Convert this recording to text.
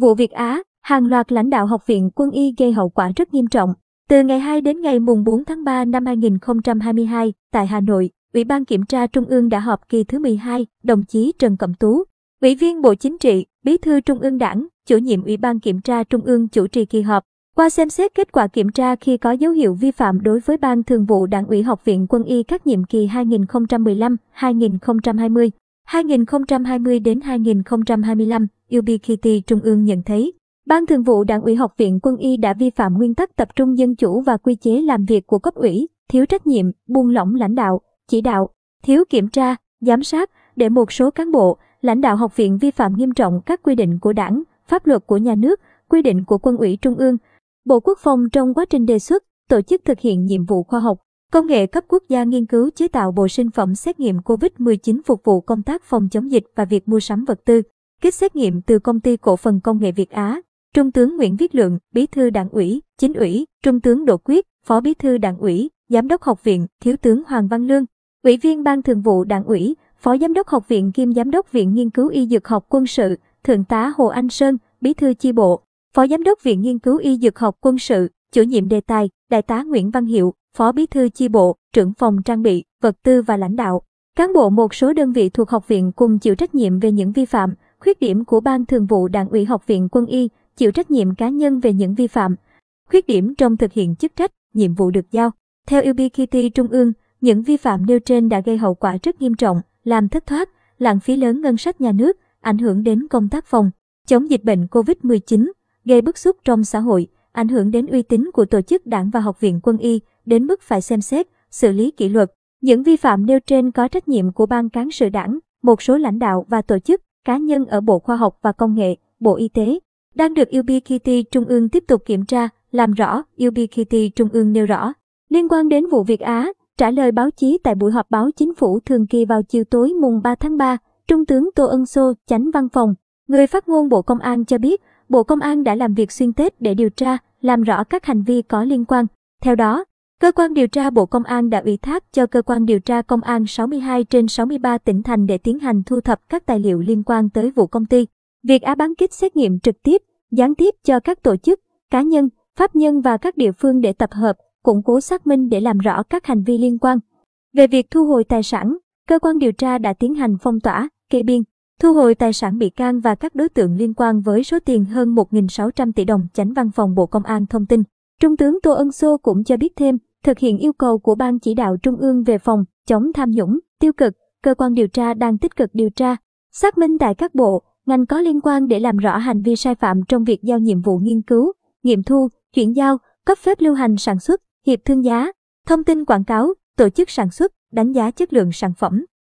Vụ Việt Á, hàng loạt lãnh đạo học viện quân y gây hậu quả rất nghiêm trọng. Từ ngày 2 đến ngày mùng 4 tháng 3 năm 2022, tại Hà Nội, Ủy ban Kiểm tra Trung ương đã họp kỳ thứ 12, đồng chí Trần Cẩm Tú, Ủy viên Bộ Chính trị, Bí thư Trung ương Đảng, chủ nhiệm Ủy ban Kiểm tra Trung ương chủ trì kỳ họp. Qua xem xét kết quả kiểm tra khi có dấu hiệu vi phạm đối với Ban Thường vụ Đảng ủy Học viện Quân y các nhiệm kỳ 2015-2020, 2020 đến 2025, UBKT Trung ương nhận thấy, Ban Thường vụ Đảng ủy Học viện Quân y đã vi phạm nguyên tắc tập trung dân chủ và quy chế làm việc của cấp ủy, thiếu trách nhiệm, buông lỏng lãnh đạo, chỉ đạo, thiếu kiểm tra, giám sát để một số cán bộ, lãnh đạo học viện vi phạm nghiêm trọng các quy định của Đảng, pháp luật của nhà nước, quy định của Quân ủy Trung ương, Bộ Quốc phòng trong quá trình đề xuất, tổ chức thực hiện nhiệm vụ khoa học, công nghệ cấp quốc gia nghiên cứu chế tạo bộ sinh phẩm xét nghiệm COVID-19 phục vụ công tác phòng chống dịch và việc mua sắm vật tư, kết xét nghiệm từ công ty cổ phần công nghệ Việt Á. Trung tướng Nguyễn Viết Lượng, Bí thư Đảng ủy, Chính ủy, Trung tướng Đỗ Quyết, Phó Bí thư Đảng ủy, Giám đốc học viện, Thiếu tướng Hoàng Văn Lương, Ủy viên Ban Thường vụ Đảng ủy, Phó Giám đốc học viện kiêm Giám đốc Viện Nghiên cứu Y Dược học Quân sự, Thượng tá Hồ Anh Sơn, Bí thư chi bộ, Phó Giám đốc Viện Nghiên cứu Y Dược học Quân sự, chủ nhiệm đề tài, Đại tá Nguyễn Văn Hiệu, Phó Bí thư chi bộ, trưởng phòng trang bị, vật tư và lãnh đạo. Cán bộ một số đơn vị thuộc học viện cùng chịu trách nhiệm về những vi phạm, khuyết điểm của Ban Thường vụ Đảng ủy Học viện Quân y, chịu trách nhiệm cá nhân về những vi phạm, khuyết điểm trong thực hiện chức trách, nhiệm vụ được giao. Theo UBKT Trung ương, những vi phạm nêu trên đã gây hậu quả rất nghiêm trọng, làm thất thoát, lãng phí lớn ngân sách nhà nước, ảnh hưởng đến công tác phòng chống dịch bệnh COVID-19, gây bức xúc trong xã hội, ảnh hưởng đến uy tín của tổ chức đảng và học viện quân y, đến mức phải xem xét, xử lý kỷ luật. Những vi phạm nêu trên có trách nhiệm của ban cán sự đảng, một số lãnh đạo và tổ chức, cá nhân ở Bộ Khoa học và Công nghệ, Bộ Y tế, đang được UBKT Trung ương tiếp tục kiểm tra, làm rõ, UBKT Trung ương nêu rõ. Liên quan đến vụ Việt Á, trả lời báo chí tại buổi họp báo chính phủ thường kỳ vào chiều tối mùng 3 tháng 3, Trung tướng Tô Ân Sô, chánh văn phòng, người phát ngôn Bộ Công an cho biết, Bộ Công an đã làm việc xuyên Tết để điều tra, làm rõ các hành vi có liên quan. Theo đó, cơ quan điều tra Bộ Công an đã ủy thác cho cơ quan điều tra Công an 62 trên 63 tỉnh thành để tiến hành thu thập các tài liệu liên quan tới vụ công ty. Việc Á bán kích xét nghiệm trực tiếp, gián tiếp cho các tổ chức, cá nhân, pháp nhân và các địa phương để tập hợp, củng cố xác minh để làm rõ các hành vi liên quan. Về việc thu hồi tài sản, cơ quan điều tra đã tiến hành phong tỏa, kê biên, thu hồi tài sản bị can và các đối tượng liên quan với số tiền hơn 1.600 tỷ đồng chánh văn phòng Bộ Công an thông tin. Trung tướng Tô Ân Sô cũng cho biết thêm, thực hiện yêu cầu của Ban chỉ đạo Trung ương về phòng, chống tham nhũng, tiêu cực, cơ quan điều tra đang tích cực điều tra, xác minh tại các bộ, ngành có liên quan để làm rõ hành vi sai phạm trong việc giao nhiệm vụ nghiên cứu, nghiệm thu, chuyển giao, cấp phép lưu hành sản xuất, hiệp thương giá, thông tin quảng cáo, tổ chức sản xuất, đánh giá chất lượng sản phẩm.